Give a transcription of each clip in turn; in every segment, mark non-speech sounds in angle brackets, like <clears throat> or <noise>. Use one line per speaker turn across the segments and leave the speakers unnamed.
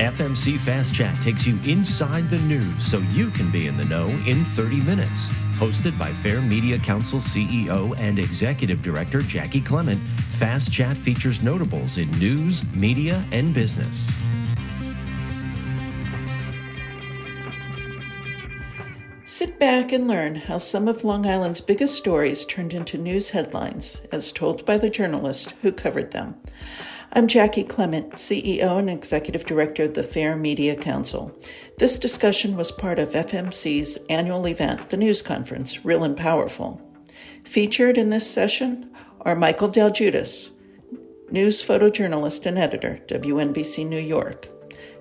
FMC Fast Chat takes you inside the news so you can be in the know in 30 minutes. Hosted by Fair Media Council CEO and Executive Director Jackie Clement, Fast Chat features notables in news, media, and business.
Sit back and learn how some of Long Island's biggest stories turned into news headlines, as told by the journalist who covered them. I'm Jackie Clement, CEO and Executive Director of the Fair Media Council. This discussion was part of FMC's annual event, the News Conference, Real and Powerful. Featured in this session are Michael Del Giudice, news photojournalist and editor, WNBC New York,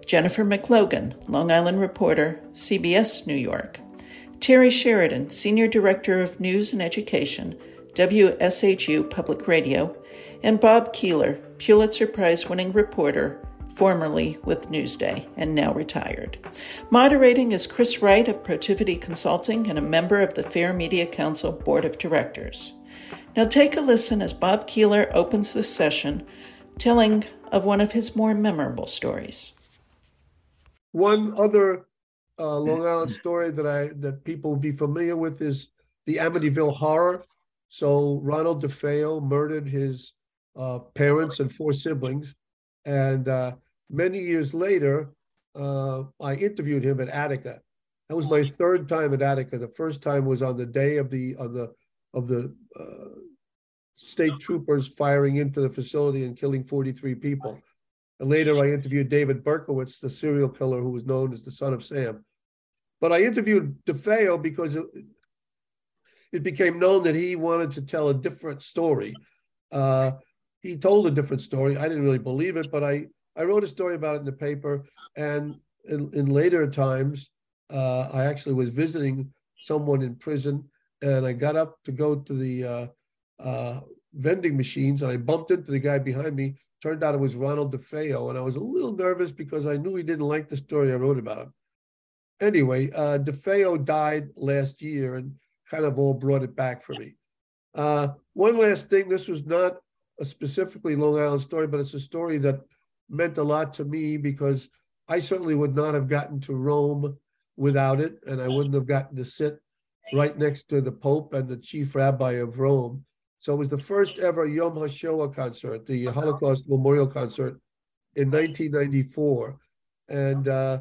Jennifer McLogan, Long Island reporter, CBS New York, Terry Sheridan, Senior Director of News and Education, WSHU Public Radio, and Bob Keeler, Pulitzer Prize winning reporter, formerly with Newsday and now retired. Moderating is Chris Wright of Protiviti Consulting and a member of the Fair Media Council Board of Directors. Now take a listen as Bob Keeler opens the session, telling of one of his more memorable stories.
One other uh, Long Island story that I that people will be familiar with is the Amityville Horror. So Ronald DeFeo murdered his uh, parents and four siblings. And uh, many years later, uh, I interviewed him at Attica. That was my third time at Attica. The first time was on the day of the of the of the uh, state troopers firing into the facility and killing 43 people. And later, I interviewed David Berkowitz, the serial killer who was known as the son of Sam. But I interviewed DeFeo because it, it became known that he wanted to tell a different story. Uh, he told a different story. I didn't really believe it, but I, I wrote a story about it in the paper. And in, in later times, uh, I actually was visiting someone in prison, and I got up to go to the uh, uh, vending machines, and I bumped into the guy behind me. Turned out it was Ronald DeFeo, and I was a little nervous because I knew he didn't like the story I wrote about him. Anyway, uh, DeFeo died last year, and kind of all brought it back for me. Uh, one last thing: this was not specifically Long Island story, but it's a story that meant a lot to me because I certainly would not have gotten to Rome without it, and I wouldn't have gotten to sit right next to the Pope and the chief rabbi of Rome. So it was the first ever Yom HaShoah concert, the Holocaust Memorial Concert in 1994. And uh,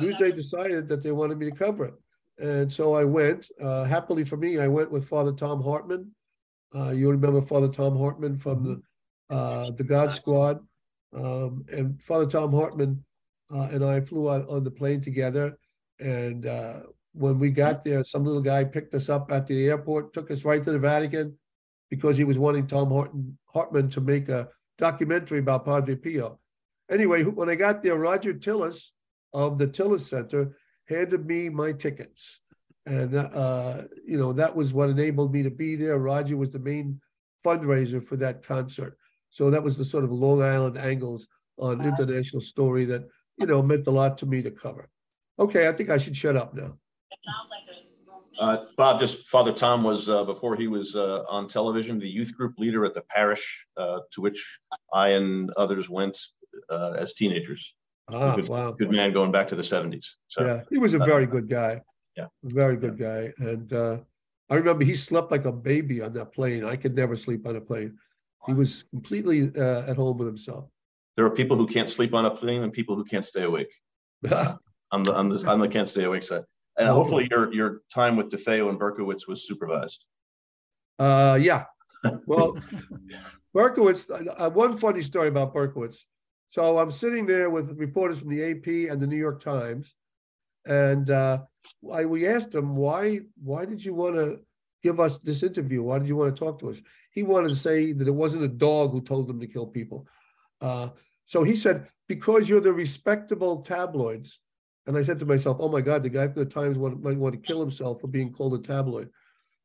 Newsday decided that they wanted me to cover it. And so I went. Uh, happily for me, I went with Father Tom Hartman, uh, you remember Father Tom Hartman from the uh, the God Squad, um, and Father Tom Hartman uh, and I flew on, on the plane together. And uh, when we got there, some little guy picked us up at the airport, took us right to the Vatican, because he was wanting Tom Hartman, Hartman to make a documentary about Padre Pio. Anyway, when I got there, Roger Tilles of the Tilles Center handed me my tickets. And, uh, you know, that was what enabled me to be there. Roger was the main fundraiser for that concert. So that was the sort of Long Island angles on international story that, you know, meant a lot to me to cover. Okay, I think I should shut up now.
Uh, Bob, just Father Tom was, uh, before he was uh, on television, the youth group leader at the parish uh, to which I and others went uh, as teenagers.
Ah,
good,
wow.
Good man going back to the 70s. So,
yeah, he was a very good guy.
Yeah.
Very good guy. And uh, I remember he slept like a baby on that plane. I could never sleep on a plane. He was completely uh, at home with himself.
There are people who can't sleep on a plane and people who can't stay awake. <laughs> I'm the I'm the I'm the can't stay awake side. And hopefully your your time with DeFeo and Berkowitz was supervised.
Uh, yeah. <laughs> Well, Berkowitz. Uh, one funny story about Berkowitz. So I'm sitting there with reporters from the AP and the New York Times, and uh, I, we asked him why why did you want to give us this interview? Why did you want to talk to us? He wanted to say that it wasn't a dog who told him to kill people. Uh, so he said because you're the respectable tabloids. And I said to myself, oh my God, the guy from the Times want, might want to kill himself for being called a tabloid.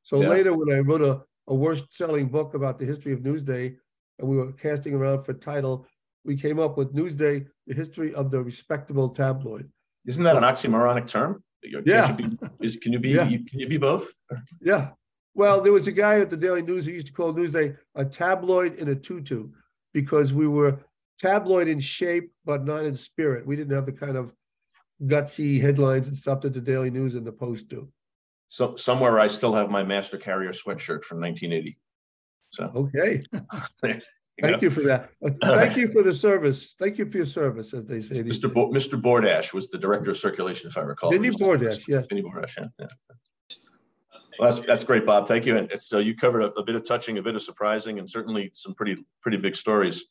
So yeah. later, when I wrote a, a worst selling book about the history of Newsday, and we were casting around for title, we came up with Newsday, the history of the respectable tabloid.
Isn't that an oxymoronic term?
Yeah.
Can you be, is, can you be yeah. can you be both?
Yeah. Well, there was a guy at the Daily News who used to call Newsday a tabloid in a tutu because we were tabloid in shape, but not in spirit. We didn't have the kind of gutsy headlines and stuff that the Daily News and the Post do.
So somewhere I still have my Master Carrier sweatshirt from 1980. So
okay. <laughs> Thank you for that. <laughs> Thank you for the service. Thank you for your service, as they say.
Mr. Bo- Mr. Bordash was the director of circulation, if I recall.
Vinny Bordash, yes.
Vinny Bordash, yeah. yeah. Well, that's, that's great, Bob. Thank you. And so you covered a, a, bit of touching, a bit of surprising, and certainly some pretty pretty big stories.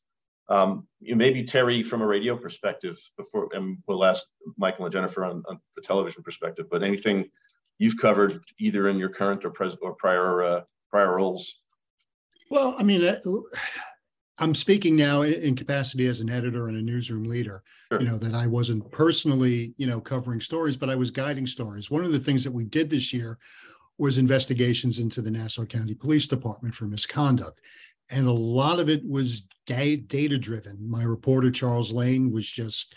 Um, you maybe Terry from a radio perspective before, and we'll ask Michael and Jennifer on, on the television perspective. But anything you've covered either in your current or pres- or prior uh, prior roles?
Well, I mean, uh, I'm speaking now in capacity as an editor and a newsroom leader. Sure. You know that I wasn't personally, you know, covering stories, but I was guiding stories. One of the things that we did this year was investigations into the Nassau County Police Department for misconduct. And a lot of it was data driven. My reporter, Charles Lane, was just,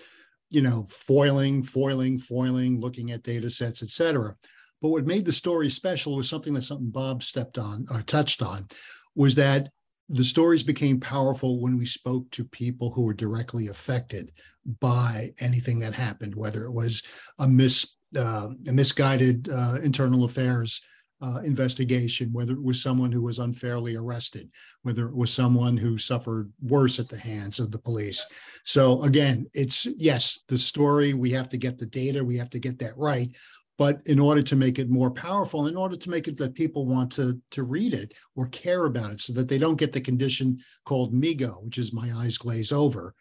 you know, foiling, foiling, foiling, looking at data sets, et cetera. But what made the story special was something that something Bob stepped on or touched on was that the stories became powerful when we spoke to people who were directly affected by anything that happened, whether it was a mis uh, a misguided uh, internal affairs uh, investigation, whether it was someone who was unfairly arrested, whether it was someone who suffered worse at the hands of the police. So again, it's yes, the story, we have to get the data, we have to get that right. But in order to make it more powerful, in order to make it that people want to, to read it or care about it so that they don't get the condition called MIGO, which is my eyes glaze over,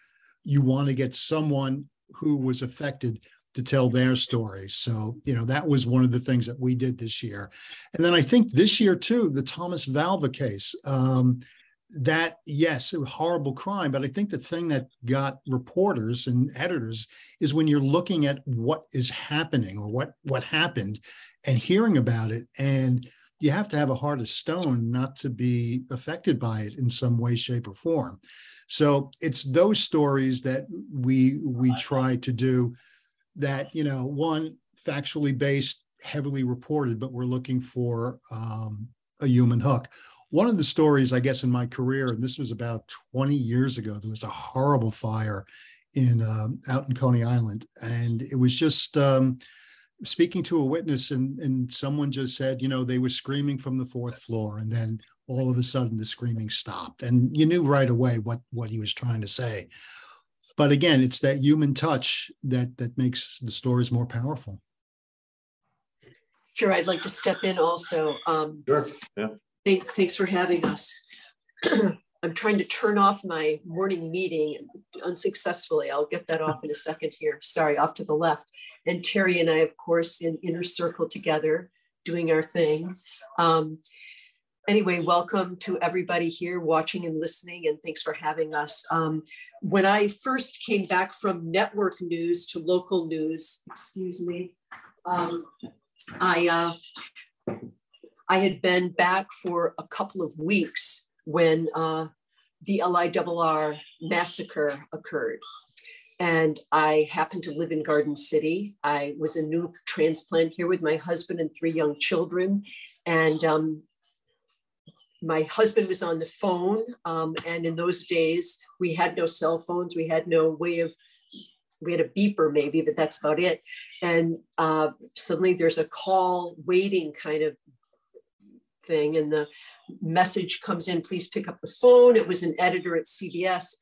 you want to get someone who was affected to tell their stories. So, you know, that was one of the things that we did this year. And then I think this year too, the Thomas Valva case, um, that yes, a horrible crime. But I think the thing that got reporters and editors is when you're looking at what is happening or what what happened and hearing about it. And you have to have a heart of stone not to be affected by it in some way, shape, or form. So it's those stories that we we try to do that you know one factually based heavily reported but we're looking for um, a human hook one of the stories i guess in my career and this was about 20 years ago there was a horrible fire in um, out in coney island and it was just um, speaking to a witness and, and someone just said you know they were screaming from the fourth floor and then all of a sudden the screaming stopped and you knew right away what what he was trying to say. But again it's that human touch that that makes the stories more powerful.
Sure i'd like to step in also um,
sure yeah
thank, thanks for having us. <clears throat> I'm trying to turn off my morning meeting unsuccessfully. I'll get that off in a second here. Sorry off to the left. And terry and i of course in inner circle together doing our thing. Um, anyway, welcome to everybody here watching and listening, and thanks for having us. Um, when I first came back from network news to local news, excuse me, um, I uh, I had been back for a couple of weeks when uh, the LIRR massacre occurred. And I happened to live in Garden City. I was a new transplant here with my husband and three young children. And um, my husband was on the phone. Um, and in those days, we had no cell phones. We had no way of, we had a beeper maybe, but that's about it. And uh, suddenly there's a call waiting kind of thing. And the message comes in, please pick up the phone. It was an editor at CBS.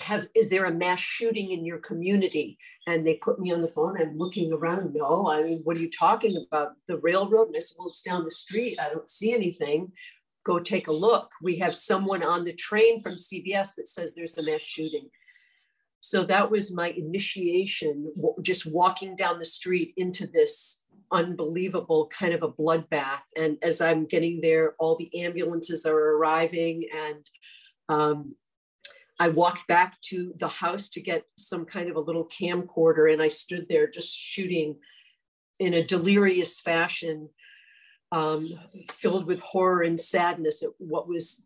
Have, is there a mass shooting in your community? And they put me on the phone. I'm looking around. No, I mean, what are you talking about? The railroad? And I said, well, it's down the street. I don't see anything go take a look. We have someone on the train from CBS that says there's a mass shooting. So that was my initiation, just walking down the street into this unbelievable kind of a bloodbath. And as I'm getting there, all the ambulances are arriving. And um, I walked back to the house to get some kind of a little camcorder. And I stood there just shooting in a delirious fashion um, filled with horror and sadness at what was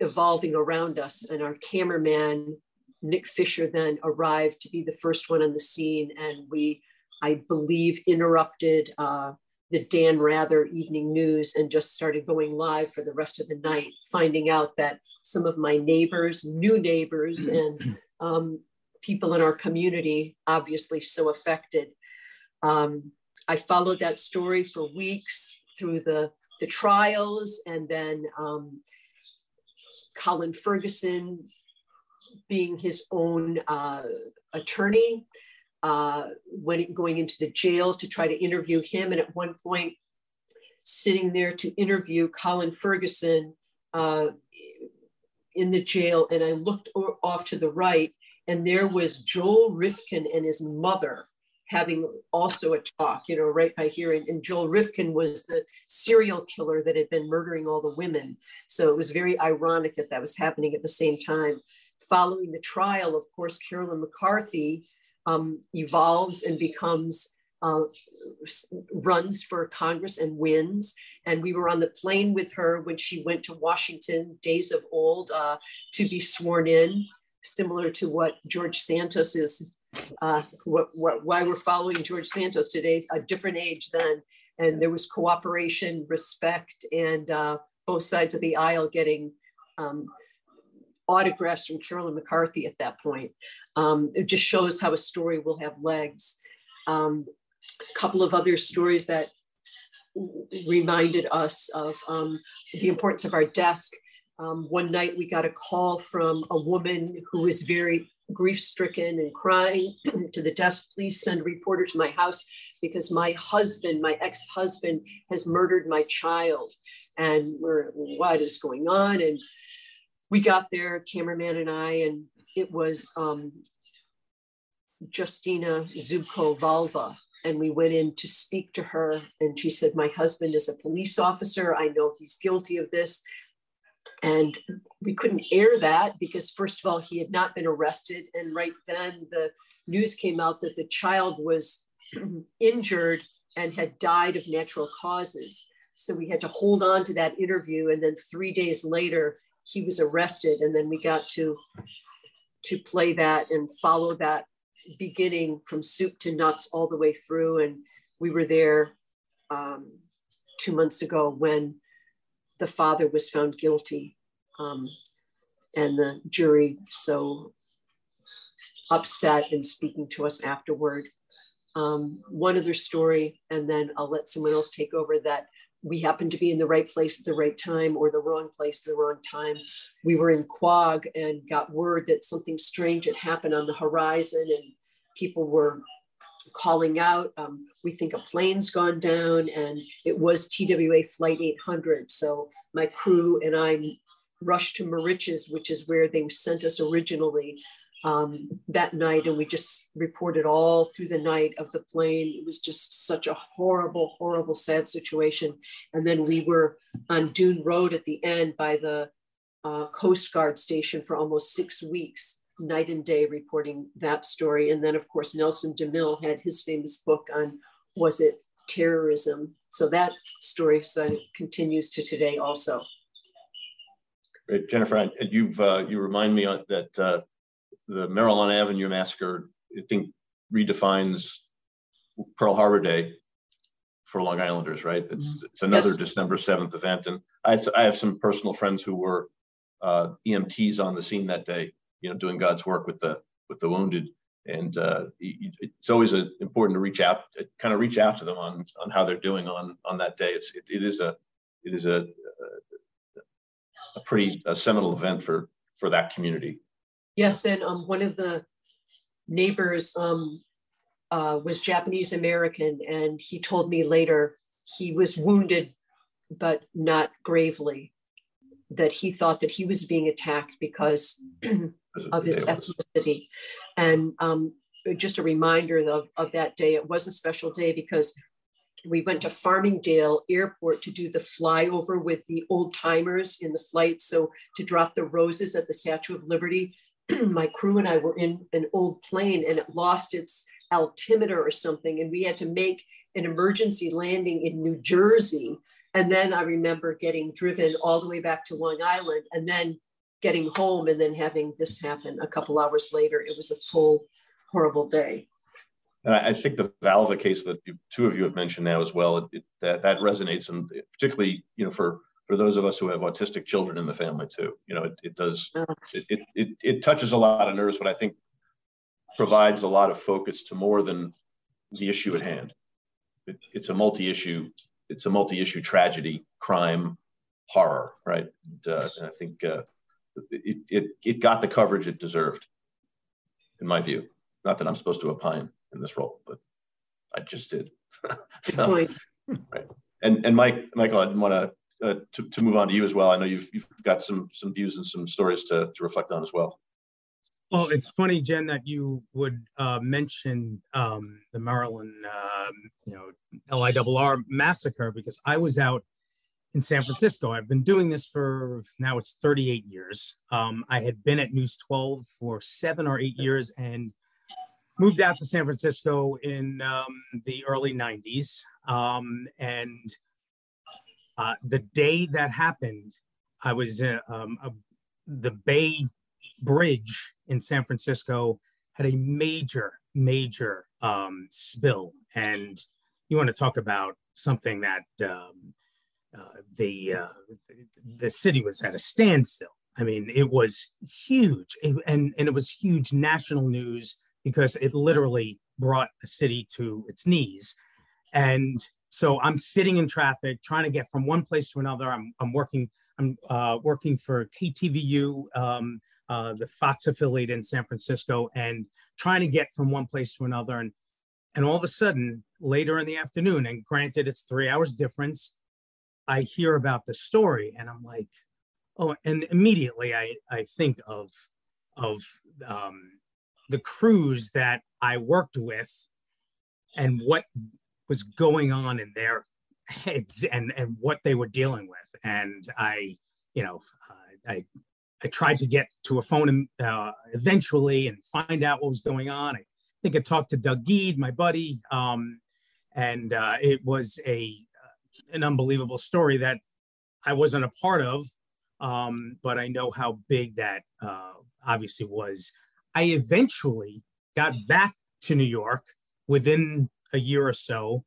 evolving around us. And our cameraman, Nick Fisher, then arrived to be the first one on the scene. And we, I believe, interrupted uh, the Dan Rather evening news and just started going live for the rest of the night, finding out that some of my neighbors, new neighbors, <clears throat> and um, people in our community obviously so affected. Um, I followed that story for weeks through the, the trials and then um, Colin Ferguson being his own uh, attorney, uh, when going into the jail to try to interview him. And at one point, sitting there to interview Colin Ferguson uh, in the jail. And I looked off to the right, and there was Joel Rifkin and his mother having also a talk, you know, right by here. And, and, Joel Rifkin was the serial killer that had been murdering all the women. So it was very ironic that that was happening at the same time. Following the trial, of course, Carolyn McCarthy um, evolves and becomes uh, runs for Congress and wins. And we were on the plane with her when she went to Washington days of old uh, to be sworn in, similar to what George Santos is, uh, what, what, why we're following George Santos today, a different age then. And there was cooperation, respect, and uh, both sides of the aisle getting um, autographs from Carolyn McCarthy at that point. Um, it just shows how a story will have legs. Um, a couple of other stories that reminded us of um, the importance of our desk. Um, one night we got a call from a woman who was very grief stricken and crying <clears throat> to the desk, please send a reporter to my house because my husband, my ex husband, has murdered my child. And we're, what is going on? And we got there, cameraman and I, and it was um, Justyna Zubko Valva, and we went in to speak to her and she said my husband is a police officer. I know he's guilty of this. And we couldn't air that because first of all he had not been arrested and right then the news came out that the child was <clears throat> injured and had died of natural causes. So we had to hold on to that interview and then 3 days later he was arrested and then we got to to play that and follow that beginning from soup to nuts all the way through. And we were there um, two months ago when the father was found guilty. Um, and the jury so upset and speaking to us afterward. Um, one other story, and then I'll let someone else take over that we happened to be in the right place at the right time or the wrong place at the wrong time. We were in Quogue and got word that something strange had happened on the horizon and people were calling out. Um, we think a plane's gone down and it was TWA Flight 800. So my crew and I rushed to Moriches, which is where they sent us originally um, that night. And we just reported all through the night of the plane. It was just such a horrible, horrible, sad situation. And then we were on Dune Road at the end by the uh, Coast Guard station for almost six weeks, night and day, reporting that story. And then, of course, Nelson DeMille had his famous book on was it terrorism? So that story continues to today also.
Great, Jennifer, you've uh, you remind me that uh, the Maryland Avenue massacre, I think, redefines Pearl Harbor Day for Long Islanders, right? It's, mm-hmm. it's another yes. December 7th event. And I, I have some personal friends who were uh, EMTs on the scene that day, you know, doing God's work with the with the wounded. And uh, it's always a, important to reach out, kind of reach out to them on on how they're doing on on that day. It's it, it is a it is a a pretty a seminal event for for that community.
Yes, and um, one of the neighbors um, uh, was Japanese American, and he told me later he was wounded, but not gravely. That he thought that he was being attacked because of his ethnicity, and um, just a reminder of, of that day. It was a special day because we went to Farmingdale Airport to do the flyover with the old timers in the flight. So to drop the roses at the Statue of Liberty, <clears throat> my crew and I were in an old plane and it lost its altimeter or something. And we had to make an emergency landing in New Jersey. And then I remember getting driven all the way back to Long Island and then getting home and then having this happen a couple hours later. It was a full, horrible day.
And I think the Valva case that two of you have mentioned now as well, it, it, that that resonates, and particularly you know for for those of us who have autistic children in the family too. You know, it, it does it, it it it touches a lot of nerves, but I think provides a lot of focus to more than the issue at hand. It, it's a multi-issue it's a multi-issue tragedy, crime, horror, right? And, uh, and I think uh, it, it it got the coverage it deserved, in my view. Not that I'm supposed to opine in this role, but I just did. <laughs> so, right. And and Mike, Michael, I didn't want to uh, to, to move on to you as well. I know you've, you've got some some views and some stories to, to reflect on as well.
Well, it's funny, Jen, that you would uh, mention um, the Maryland, um, you know, LIRR massacre because I was out in San Francisco. I've been doing this for now it's 38 years. Um, I had been at News 12 for seven or eight years and moved out to San Francisco in um, the early 90s. Um, and uh, the day that happened, I was uh, um, the Bay Bridge in San Francisco had a major, major um, spill, and you want to talk about something that um, uh, the uh, the city was at a standstill. I mean, it was huge, it, and and it was huge national news because it literally brought the city to its knees. And so I'm sitting in traffic, trying to get from one place to another. I'm, I'm working. I'm uh, working for KTVU, um, uh, the Fox affiliate in San Francisco, and trying to get from one place to another. And and all of a sudden, later in the afternoon, and granted it's three hours difference, I hear about the story, and I'm like, oh, and immediately I I think of of um, the crews that I worked with and what was going on in their heads and and what they were dealing with. And i you know uh, i i tried to get to a phone uh, eventually and find out what was going on. I think i talked to doug geed my buddy um, and uh, it was a an unbelievable story that i wasn't a part of um, but i know how big that uh, obviously was. I eventually got back to new york within a year or so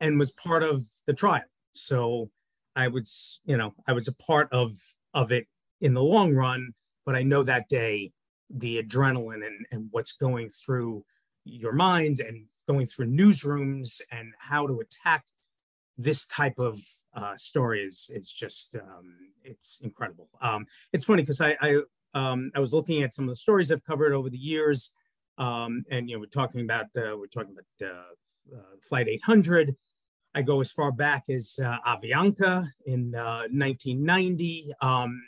and was part of the trial. So I was, you know, I was a part of of it in the long run, but I know that day the adrenaline and, and what's going through your mind and going through newsrooms and how to attack this type of uh, story is is just um, it's incredible. Um, it's funny because I I, um, I was looking at some of the stories I've covered over the years, um, and you know we're talking about uh, we're talking about uh, Flight 800. I go as far back as uh, Avianca in 1990. Uh, um,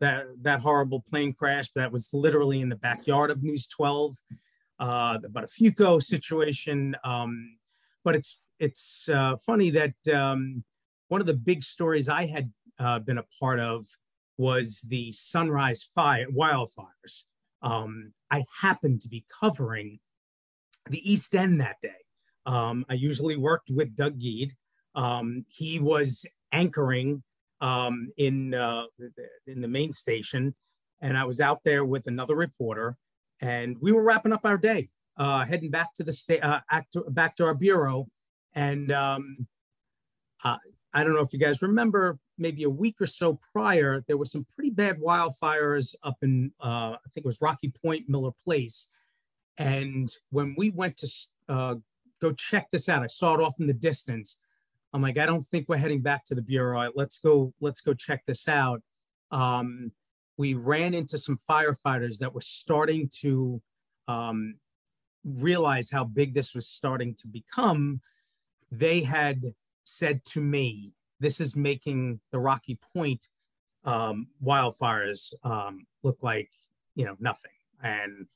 that that horrible plane crash that was literally in the backyard of News 12. Uh, the Buttafuoco situation. Um, but it's it's uh, funny that um, one of the big stories I had uh, been a part of was the Sunrise Fire wildfires. Um, I happened to be covering the East End that day. Um, I usually worked with Doug Geed. Um, he was anchoring um, in uh, in the main station, and I was out there with another reporter, and we were wrapping up our day, uh, heading back to the state, uh, back to our bureau, and um, uh, I don't know if you guys remember, maybe a week or so prior, there were some pretty bad wildfires up in uh, I think it was Rocky Point, Miller Place, and when we went to uh, go check this out. I saw it off in the distance. I'm like, I don't think we're heading back to the bureau. Let's go. Let's go check this out. Um, we ran into some firefighters that were starting to um, realize how big this was starting to become. They had said to me, "This is making the Rocky Point um, wildfires um, look like you know nothing." And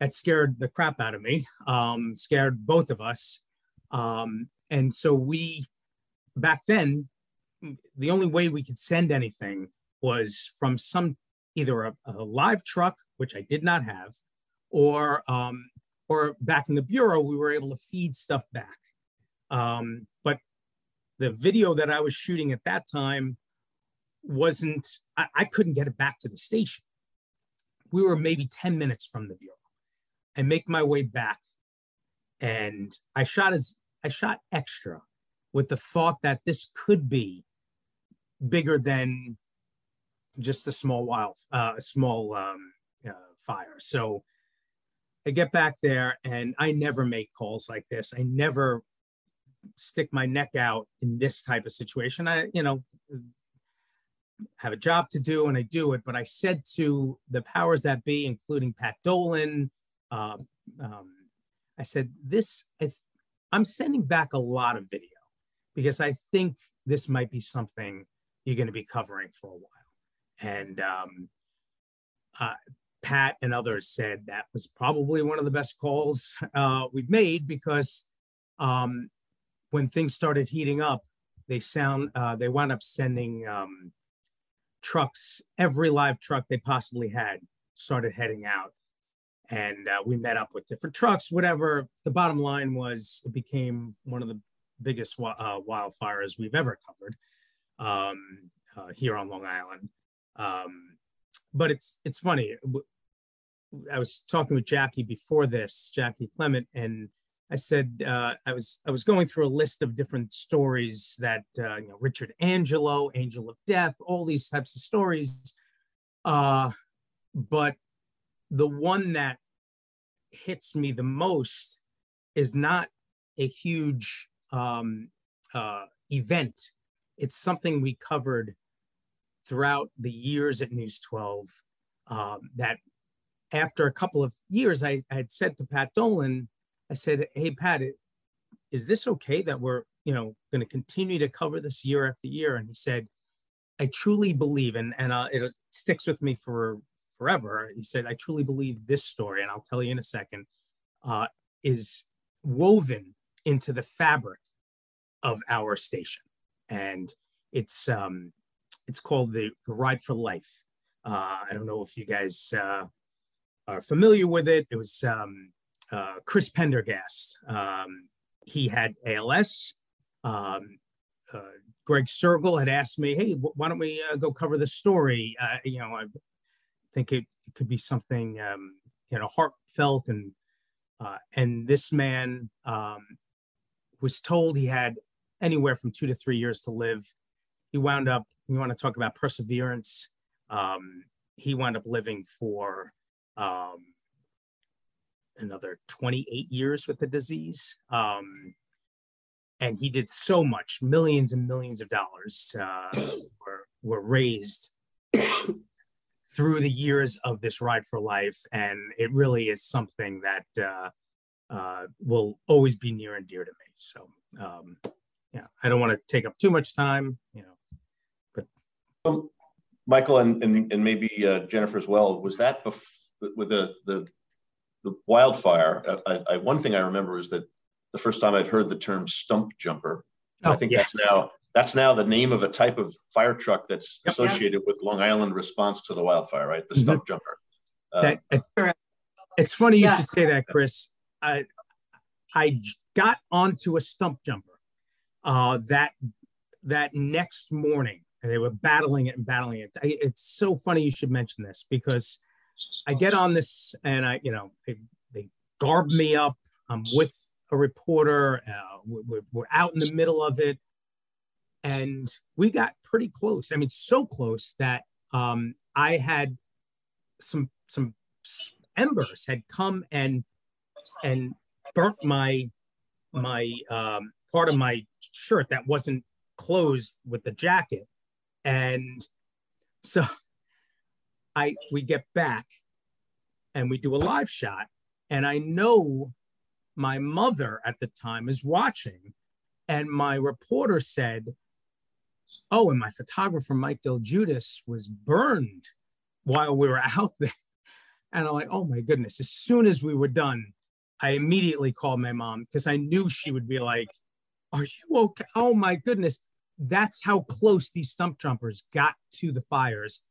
that scared the crap out of me, um, scared both of us. Um, and so we, back then, the only way we could send anything was from some either a, a live truck, which I did not have, or um, or back in the bureau, we were able to feed stuff back. Um, but the video that I was shooting at that time wasn't, I, I couldn't get it back to the station. We were maybe 10 minutes from the bureau. I make my way back and I shot as I shot extra with the thought that this could be bigger than just a small wild, uh, a small um, uh, fire. So I get back there and I never make calls like this. I never stick my neck out in this type of situation. I, you know, have a job to do and I do it. But I said to the powers that be, including Pat Dolan, uh, um, I said, this, I, I'm sending back a lot of video because I think this might be something you're going to be covering for a while. And um, uh, Pat and others said that was probably one of the best calls uh, we've made because um, when things started heating up, they sound uh, they wound up sending um, trucks, every live truck they possibly had started heading out, and uh, we met up with different trucks. Whatever. The bottom line was, it became one of the biggest uh, wildfires we've ever covered um, uh, here on Long Island. Um, but it's it's funny. I was talking with Jackie before this, Jackie Clement, and I said uh, I was I was going through a list of different stories that uh, you know Richard Angelo, Angel of Death, all these types of stories, uh, but the one that hits me the most is not a huge um, uh, event. It's something we covered throughout the years at News 12 um, that after a couple of years, I, I, had said to Pat Dolan, I said, hey, Pat, is this okay that we're, you know, going to continue to cover this year after year? And he said, I truly believe, and, and uh, it sticks with me for forever. He said, I truly believe this story, and I'll tell you in a second, uh, is woven into the fabric of our station. And it's, um, it's called the, Ride for Life. Uh, I don't know if you guys uh, are familiar with it. It was um, uh, Chris Pendergast. Um, he had ALS. Um, uh, Greg Sergel had asked me, "Hey, why don't we uh, go cover the story?" Uh, you know, I think it, it could be something um, you know heartfelt and and this man um, was told he had anywhere from two to three years to live. He wound up you want to talk about perseverance. Um, he wound up living for um, another 28 years with the disease. Um, and he did so much, millions and millions of dollars uh, <coughs> were, were raised through the years of this ride for life. And it really is something that uh, uh, will always be near and dear to me. So, um, yeah, I don't want to take up too much time, you know,
um, Michael and, and, and maybe uh, Jennifer as well, was that bef- with the, the, the wildfire? Uh, I, I, one thing I remember is that the first time I'd heard the term stump jumper. Oh, I think yes. that's now that's now the name of a type of fire truck that's yep, associated with Long Island response to the wildfire, right? The mm-hmm. stump jumper. Uh,
that, it's, it's, funny you yeah. should say that, Chris. I, I got onto a stump jumper uh, that that next morning and they were battling it and battling it. I, it's so funny you should mention this because I get on this and I, you know, they, they garb me up. I'm with a reporter. Uh, we're, we're out in the middle of it. And we got pretty close. I mean, so close that um, I had some some embers had come and and burnt my my um, part of my shirt that wasn't closed with the jacket and so <laughs> I we get back and we do a live shot. And I know my mother at the time is watching. And my reporter said, Oh, and my photographer, Mike Del Giudice, was burned while we were <laughs> out there. And I'm like, oh my goodness. As soon as we were done, I immediately called my mom because I knew she would be like, Are you okay? Oh my goodness that's how close these stump jumpers got to the fires.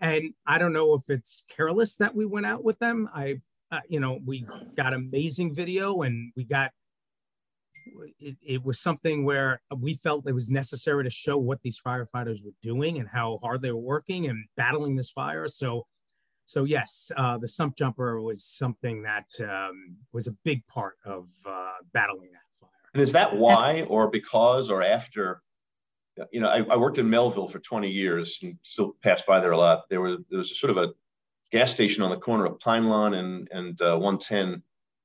And I don't know if it's careless that we went out with them. I, uh, you know, we got amazing video and we got, it, it was something where we felt it was necessary to show what these firefighters were doing and how hard they were working and battling this fire. So, so yes, uh, the stump jumper was something that um, was a big part of uh, battling that fire.
And is that why, or because, or after you know, I, I, worked in Melville for 20 years and still passed by there a lot. There was there was a sort of a gas station on the corner of Pine Lawn and and uh, 110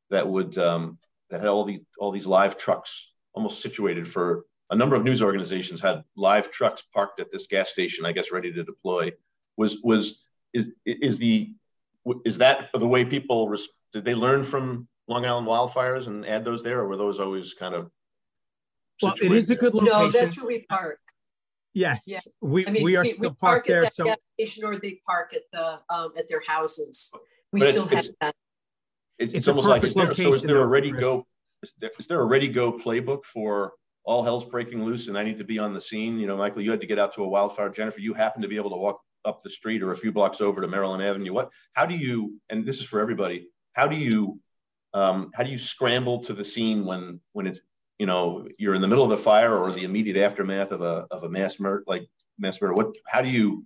that would um, that had all these all these live trucks almost situated for a number of news organizations had live trucks parked at this gas station, I guess, ready to deploy. Was was is is the is that the way people res- did they learn from Long Island wildfires and add those there, or were those always kind of?
Well, it is a good location.
No, that's where we park.
Yes, yeah. we, I mean, we are we, still we parked
there.
At
so gas station, or they park at the um, at their houses. We but still have that.
It's, it's, almost like is there, so is there a ready go? Is there, is there a ready go playbook for all hell's breaking loose and I need to be on the scene? You know, Michael, you had to get out to a wildfire. Jennifer, you happen to be able to walk up the street or a few blocks over to Maryland Avenue. What? How do you? And this is for everybody. How do you? Um, how do you scramble to the scene when when it's you know you're in the middle of a fire or the immediate aftermath of a of a mass murder like mass murder? What? How do you?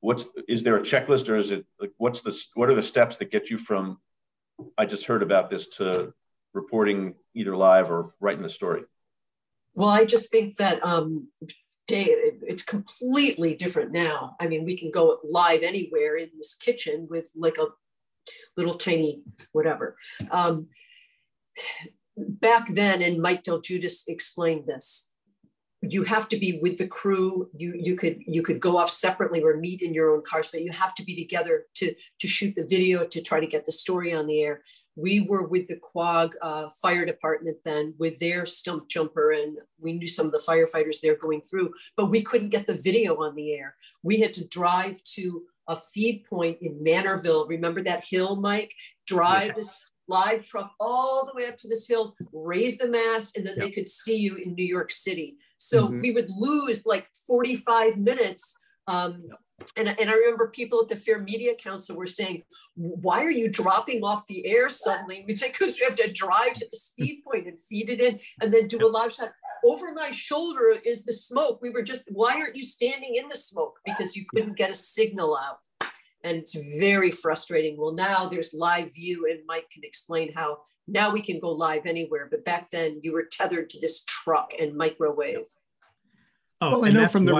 What's is there a checklist or is it like what's the what are the steps that get you from I just heard about this to reporting either live or writing the story?
Well, I just think that um, day, it's completely different now. I mean, we can go live anywhere in this kitchen with like a little tiny whatever. Um, back then, and Mike Del Giudice explained this. You have to be with the crew. You you could you could go off separately or meet in your own cars, but you have to be together to to shoot the video to try to get the story on the air we were with the Quogue uh, Fire Department then with their stump jumper, and we knew some of the firefighters there going through, but we couldn't get the video on the air. We had to drive to a feed point in Manorville. Remember that hill, Mike? Drive yes. this live truck all the way up to this hill, raise the mast, and then yep. they could see you in New York City. So mm-hmm. we would lose like 45 minutes um, and, and I remember people at the Fair Media Council were saying, why are you dropping off the air suddenly? We say, because we have to drive to the feed point and feed it in and then do a live shot. Over my shoulder is the smoke. We were just, why aren't you standing in the smoke? Because you couldn't get a signal out. And it's very frustrating. Well, now there's LiveU, and Mike can explain how now we can go live anywhere. But back then you were tethered to this truck and microwave.
Oh, well, I know from the.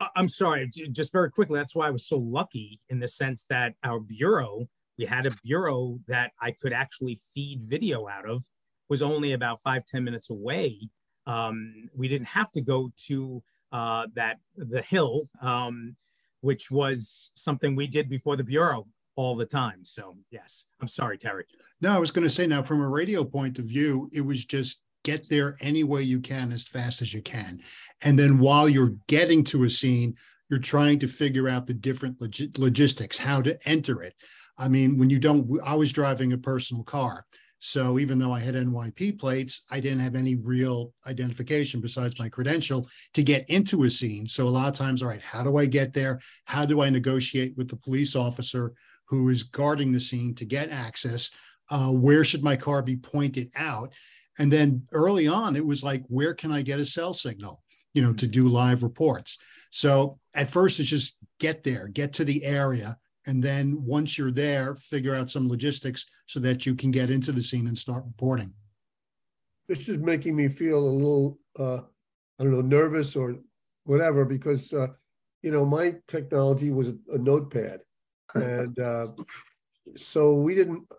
I, I'm sorry, just very quickly. That's why I was so lucky in the sense that our bureau, we had a bureau that I could actually feed video out of, was only about five ten minutes away. Um, we didn't have to go to uh, that the hill, um, which was something we did before the bureau all the time. So yes, I'm sorry, Terry.
No, I was going to say now from a radio point of view, it was just get there any way you can as fast as you can. And then while you're getting to a scene, you're trying to figure out the different log- logistics, how to enter it. I mean, when you don't, I was driving a personal car. So even though I had NYP plates, I didn't have any real identification besides my credential to get into a scene. So a lot of times, all right, how do I get there? How do I negotiate with the police officer who is guarding the scene to get access? Uh, where should my car be pointed out? And then early on, it was like, where can I get a cell signal, you know, to do live reports? So at first, it's just get there, get to the area. And then once you're there, figure out some logistics so that you can get into the scene and start reporting.
This is making me feel a little, uh, I don't know, nervous or whatever, because, uh, you know, my technology was a notepad. <laughs> And uh, so we didn't,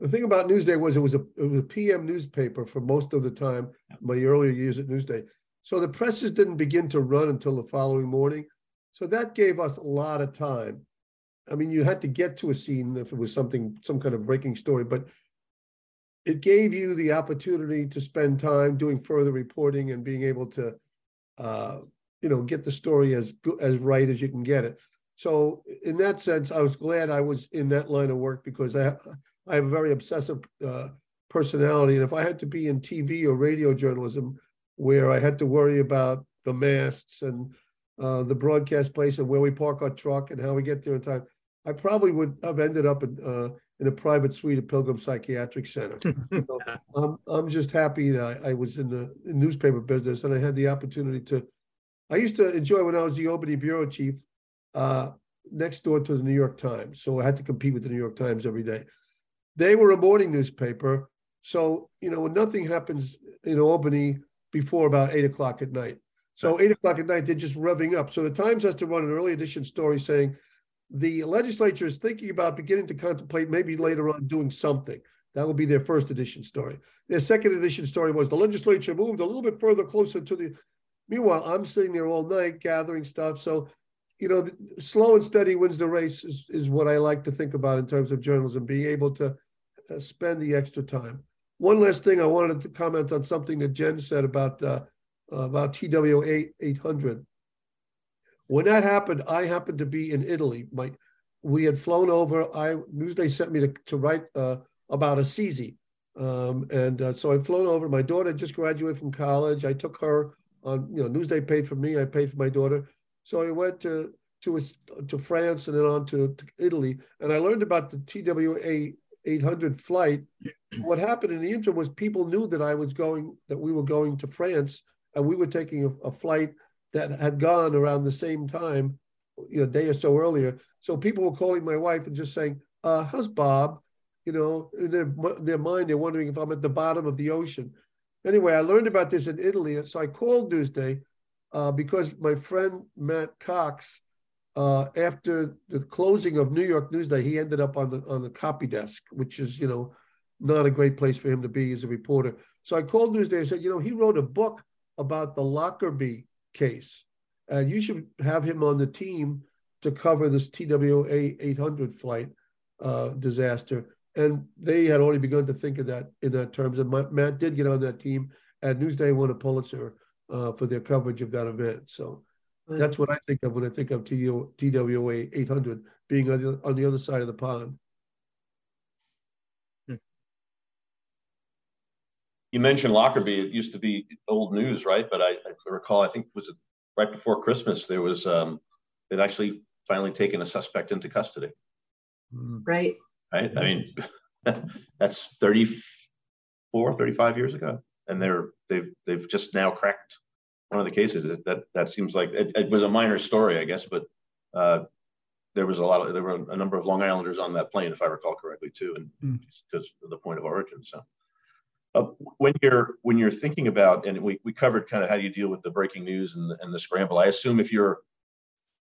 the thing about Newsday was it was a it was a PM newspaper for most of the time, my earlier years at Newsday. So the presses didn't begin to run until the following morning. So that gave us a lot of time. I mean, you had to get to a scene if it was something, some kind of breaking story, but it gave you the opportunity to spend time doing further reporting and being able to, uh, you know, get the story as as right as you can get it. So in that sense, I was glad I was in that line of work because I I have a very obsessive uh, personality, and if I had to be in TV or radio journalism, where I had to worry about the masts and uh, the broadcast place and where we park our truck and how we get there in time, I probably would have ended up in uh, in a private suite at Pilgrim Psychiatric Center. <laughs> so I'm I'm just happy that I, I was in the in newspaper business and I had the opportunity to. I used to enjoy when I was the Albany bureau chief, uh, next door to the New York Times, so I had to compete with the New York Times every day. They were a morning newspaper. So, you know, when nothing happens in Albany before about eight o'clock at night. So eight o'clock at night, they're just revving up. So the Times has to run an early edition story saying the legislature is thinking about beginning to contemplate maybe later on doing something. That will be their first edition story. Their second edition story was the legislature moved a little bit further closer to the. Meanwhile, I'm sitting there all night gathering stuff. So, you know, slow and steady wins the race is, is what I like to think about in terms of journalism, being able to uh, spend the extra time. One last thing I wanted to comment on something that Jen said about uh, about TWA 800. When that happened, I happened to be in Italy. My, we had flown over. I Newsday sent me to, to write uh, about Assisi, um, and uh, so I'd flown over. My daughter just graduated from college. I took her on. You know, Newsday paid for me. I paid for my daughter. So I went to to to France and then on to, to Italy, and I learned about the TWA 800 flight. <clears throat> What happened in the interim was people knew that I was going, that we were going to France, and we were taking a, a flight that had gone around the same time, you know, a day or so earlier. So people were calling my wife and just saying, uh, "How's Bob?" You know, in their their mind, they're wondering if I'm at the bottom of the ocean. Anyway, I learned about this in Italy, so I called Newsday uh, because my friend Matt Cox, uh, after the closing of New York Newsday, he ended up on the on the copy desk, which is you know not a great place for him to be as a reporter. So I called Newsday and said, you know, he wrote a book about the Lockerbie case. And you should have him on the team to cover this TWA 800 flight uh, disaster. And they had already begun to think of that in that terms. And my, Matt did get on that team, and Newsday won a Pulitzer uh, for their coverage of that event. So that's what I think of when I think of TWA 800 being on the, on the other side of the pond.
You mentioned Lockerbie. It used to be old news, right? But I, I recall, I think it was it right before Christmas, there was um, they've actually finally taken a suspect into custody.
Mm-hmm. Right.
Right. I mean, <laughs> that's 34, 35 years ago, and they're they've they've just now cracked one of the cases. That that, that seems like it, it was a minor story, I guess, but. Uh, there was a lot of there were a number of Long Islanders on that plane, if I recall correctly, too, and mm. because of the point of origin. So, uh, when you're when you're thinking about and we, we covered kind of how you deal with the breaking news and, and the scramble. I assume if you're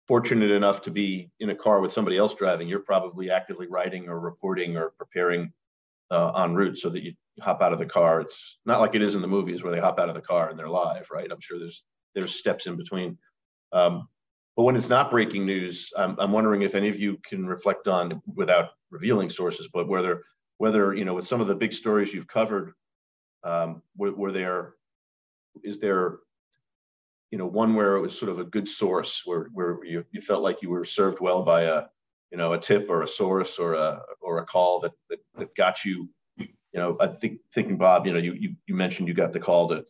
fortunate enough to be in a car with somebody else driving you're probably actively writing or reporting or preparing uh, en route so that you hop out of the car. It's not like it is in the movies where they hop out of the car and they're live right? I'm sure there's there's steps in between. Um, but when it's not breaking news I'm, I'm wondering if any of you can reflect on without revealing sources but whether whether you know with some of the big stories you've covered um, were, were there, is there, you know, one where it was sort of a good source where, where you, you felt like you were served well by a, you know, a tip or a source or a, or a call that, that, that got you, you know, I think thinking Bob, you know, you, you, you mentioned you got the call to,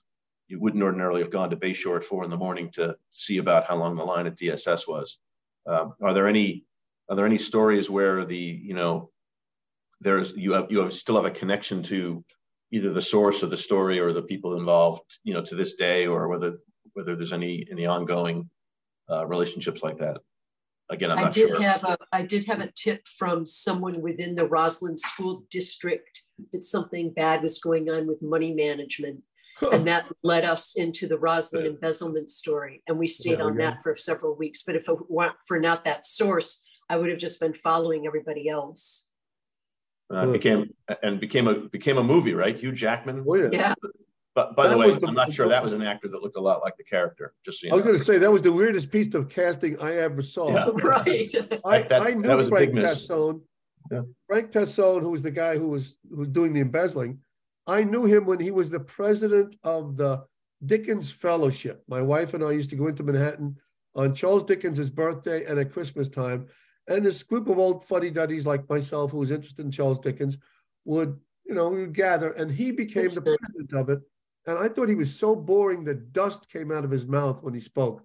you wouldn't ordinarily have gone to Bayshore at four in the morning to see about how long the line at DSS was. Um, are there any are there any stories where the you know there's you have you have still have a connection to either the source of the story or the people involved, you know, to this day, or whether whether there's any any ongoing uh, relationships like that. Again, I'm
I
not
did
sure.
have a I did have a tip from someone within the Roslyn School District that something bad was going on with money management. and that led us into the Roslyn yeah. embezzlement story. And we stayed on that for several weeks. But if it weren't for not that source, I would have just been following everybody else
uh, became and became a became a movie, right? Hugh Jackman.
Oh, yeah.
yeah.
But by that the way, the, I'm not sure that was an actor that looked a lot like the character. Just so
I was going to say that was the weirdest piece of casting I ever saw.
Yeah. <laughs> right.
I, that, I knew that Frank Tassone. Yeah. Frank Tassone, who was the guy who was who was doing the embezzling. I knew him when he was the president of the Dickens Fellowship. My wife and I used to go into Manhattan on Charles Dickens's birthday and at Christmas time and this group of old fuddy duddies like myself, who was interested in Charles Dickens, would, you know, we would gather, and he became That's the good. president of it. And I thought he was so boring that dust came out of his mouth when he spoke.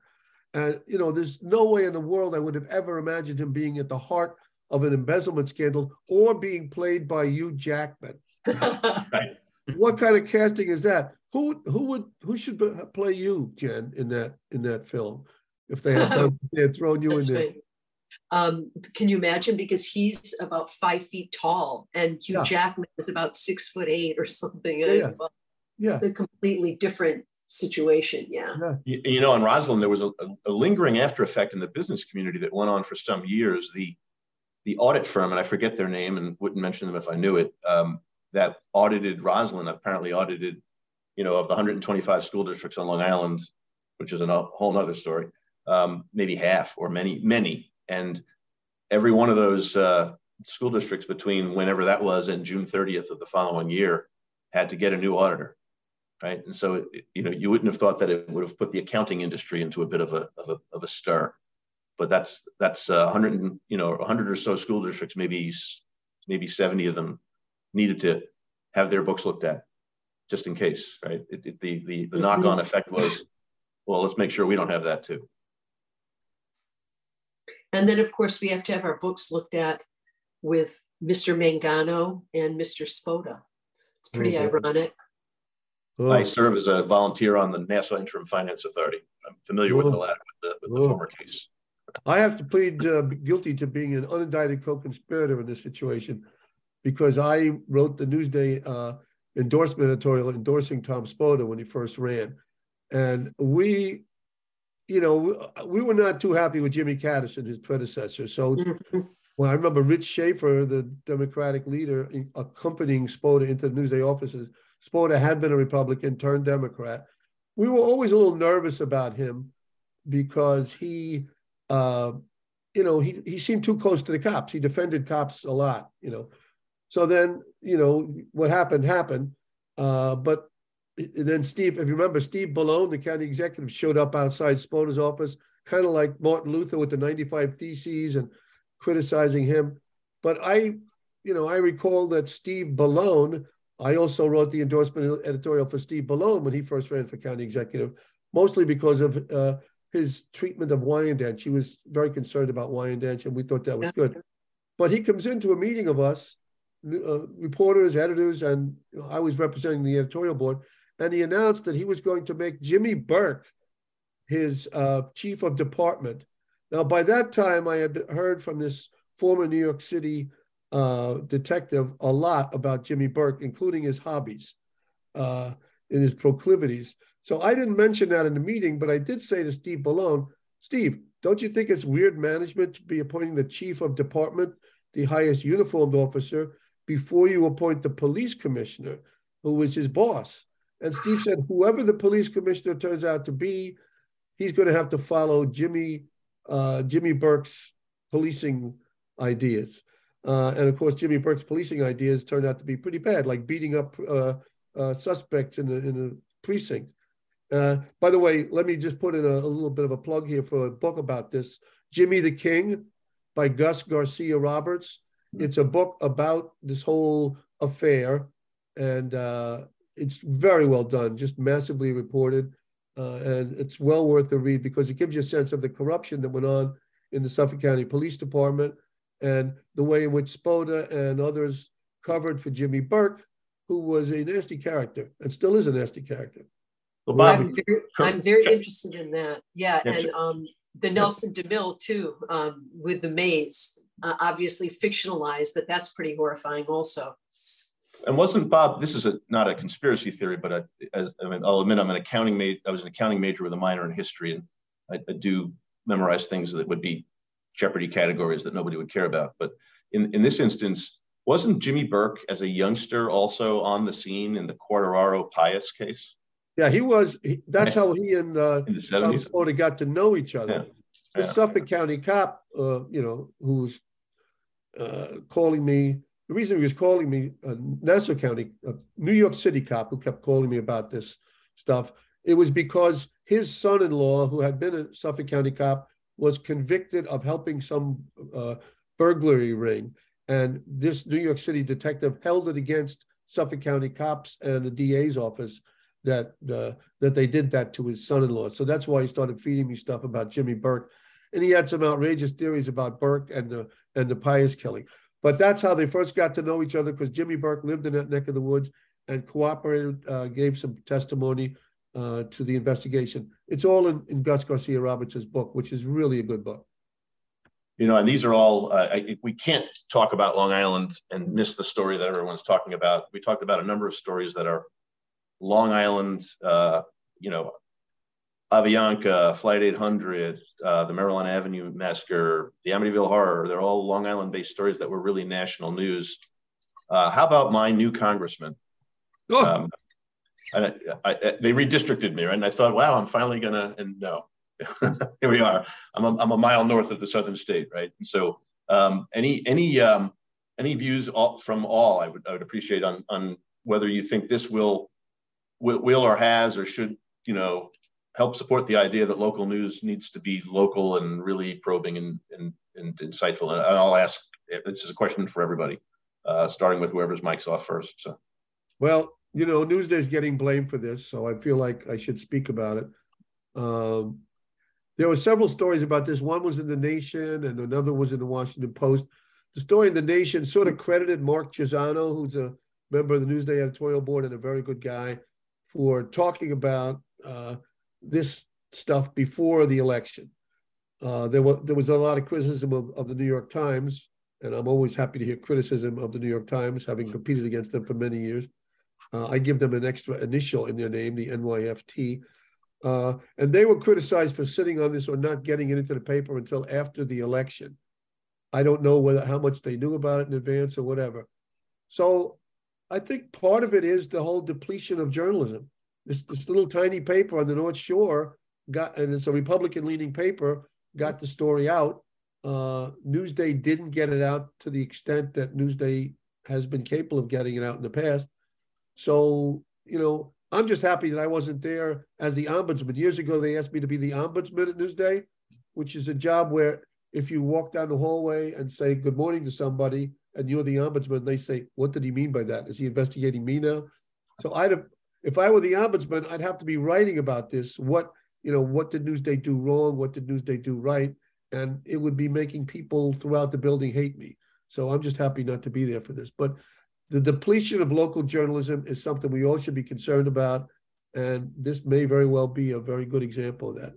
And, you know, there's no way in the world I would have ever imagined him being at the heart of an embezzlement scandal or being played by Hugh Jackman. <laughs>
right.
What kind of casting is that? Who who would who should play you, Jen, in that in that film? If they had, <laughs> done, they had thrown you That's in there. Right.
Um, can you imagine? Because he's about five feet tall, and Hugh yeah. Jackman is about six foot eight or <laughs> something.
Yeah, yeah.
It's a completely different situation. Yeah. yeah.
You, you, know, in Roslyn, there was a, a, lingering after effect in the business community that went on for some years. The the audit firm, and I forget their name and wouldn't mention them if I knew it, um, that audited Roslyn apparently audited, you know, of the 125 school districts on Long Island, which is a whole other story, um, maybe half or many, many. And every one of those uh, school districts between whenever that was and June 30th of the following year had to get a new auditor right? And so, it, you know, you wouldn't have thought that it would have put the accounting industry into a bit of a of a, of a stir, but that's that's uh, 100 you know 100 or so school districts, maybe maybe 70 of them needed to have their books looked at, just in case, right? It, it, the the the knock on effect was, well, let's make sure we don't have that too.
And then, of course, we have to have our books looked at with Mr. Mangano and Mr. Spota. It's pretty mm-hmm. ironic
I serve as a volunteer on the Nassau Interim Finance Authority. I'm familiar with the latter, with the, with the former case.
I have to plead uh, guilty to being an unindicted co-conspirator in this situation because I wrote the Newsday uh, endorsement editorial endorsing Tom Spota when he first ran. And we, you know, we were not too happy with Jimmy Catterson, his predecessor. So mm-hmm. well, I remember Rich Schaffer, the Democratic leader, accompanying Spota into the Newsday offices Spota had been a Republican, turned Democrat. We were always a little nervous about him because he, uh, you know, he he seemed too close to the cops. He defended cops a lot, you know. So then, you know, what happened happened. Uh, but then Steve, if you remember, Steve Bellone, the county executive, showed up outside Spota's office, kind of like Martin Luther with the 95 Theses and criticizing him. But I, you know, I recall that Steve Bellone I also wrote the endorsement editorial for Steve Bellone when he first ran for county executive, mostly because of uh, his treatment of Wyandanch. He was very concerned about Wyandanch, and we thought that was good. But he comes into a meeting of us, uh, reporters, editors, and I was representing the editorial board, and he announced that he was going to make Jimmy Burke his uh, chief of department. Now, by that time, I had heard from this former New York City uh, detective a lot about Jimmy Burke, including his hobbies uh, and his proclivities. So I didn't mention that in the meeting, but I did say to Steve Bellone, Steve, don't you think it's weird management to be appointing the chief of department, the highest uniformed officer, before you appoint the police commissioner, who was his boss? And Steve said, whoever the police commissioner turns out to be, he's going to have to follow Jimmy uh, Jimmy Burke's policing ideas. Uh, and of course, Jimmy Burke's policing ideas turned out to be pretty bad, like beating up uh, uh, suspects in the, in the precinct. Uh, by the way, let me just put in a, a, little bit of a plug here for a book about this Jimmy the King by Gus Garcia Roberts. Hmm. It's a book about this whole affair, and uh, it's very well done, just massively reported. Uh, and it's well worth the read because it gives you a sense of the corruption that went on in the Suffolk County Police Department and the way in which Spota and others covered for Jimmy Burke, who was a nasty character and still is a nasty character.
Well, Bob, I'm very, I'm very interested in that. Yeah, and um, the Nelson DeMille too, um, with the maze, uh, obviously fictionalized, but that's pretty horrifying also.
And wasn't Bob? This is a, not a conspiracy theory, but I, I mean, I'll admit I'm an accounting major. I was an accounting major with a minor in history, and I, I do memorize things that would be Jeopardy categories that nobody would care about. But in, in this instance, wasn't Jimmy Burke as a youngster also on the scene in the Quartararo Pius case?
Yeah, he was. He, that's how he and uh, Spota got to know each other. Yeah. The yeah. Suffolk County cop, uh, you know, who's uh, calling me. The reason he was calling me, uh, Nassau County, uh, New York City cop, who kept calling me about this stuff. It was because his son-in-law, who had been a Suffolk County cop, was convicted of helping some uh, burglary ring. And this New York City detective held it against Suffolk County cops and the DA's office that uh, that they did that to his son-in-law. So that's why he started feeding me stuff about Jimmy Burke, and he had some outrageous theories about Burke and the and the Pius killing. But that's how they first got to know each other because Jimmy Burke lived in that neck of the woods and cooperated, uh, gave some testimony uh, to the investigation. It's all in, in Gus Garcia Roberts' book, which is really a good book.
You know, and these are all, uh, I, we can't talk about Long Island and miss the story that everyone's talking about. We talked about a number of stories that are Long Island uh, you know, Avianca, Flight 800, uh, the Merillon Avenue massacre, the Amityville horror, they're all Long Island based stories that were really national news. Uh, how about my new congressman? Oh. Um, I, I, they redistricted me, right? And I thought, wow, I'm finally gonna, and no, <laughs> here we are. I'm a, I'm a mile north of the southern state, right? And so, um, any any um, any views all, from all I would I would appreciate on on whether you think this will will, will or has or should you know help support the idea that local news needs to be local and really probing and, and, and insightful. And I'll ask, this is a question for everybody, uh, starting with whoever's mic's off first. So,
Well, you know, Newsday is getting blamed for this, so I feel like I should speak about it. Um, there were several stories about this. One was in the Nation, and another was in the Washington Post. The story in the Nation sort of credited Mark Chiusano, who's a member of the Newsday editorial board and a very good guy, for talking about uh, this stuff before the election. Uh, there was there was a lot of criticism of, of the New York Times, and I'm always happy to hear criticism of the New York Times, having competed against them for many years. Uh, I give them an extra initial in their name, the NYFT. Uh, and they were criticized for sitting on this or not getting it into the paper until after the election. I don't know whether how much they knew about it in advance or whatever. So I think part of it is the whole depletion of journalism. This, this little tiny paper on the North Shore got, and it's a Republican leaning paper, got the story out. Uh, Newsday didn't get it out to the extent that Newsday has been capable of getting it out in the past. So, you know, I'm just happy that I wasn't there as the ombudsman. Years ago, they asked me to be the ombudsman at Newsday, which is a job where if you walk down the hallway and say good morning to somebody and you're the ombudsman, they say, What did he mean by that? Is he investigating me now? So I'd have, if I were the ombudsman, I'd have to be writing about this. What, you know, what did Newsday do wrong? What did Newsday do right? And it would be making people throughout the building hate me. So I'm just happy not to be there for this. But the depletion of local journalism is something we all should be concerned about. And this may very well be a very good example of that.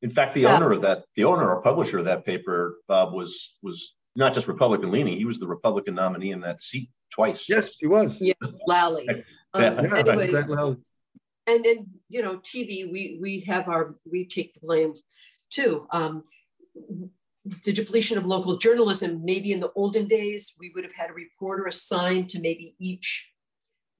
In fact, the yeah. owner of that, the owner or publisher of that paper, Bob, was was not just Republican leaning; he was the Republican nominee in that seat twice.
Yes, he was.
Yeah, Lally. <laughs> Um, yeah, anyway, and then you know, TV, we we have our we take the blame too. Um, the depletion of local journalism. Maybe in the olden days, we would have had a reporter assigned to maybe each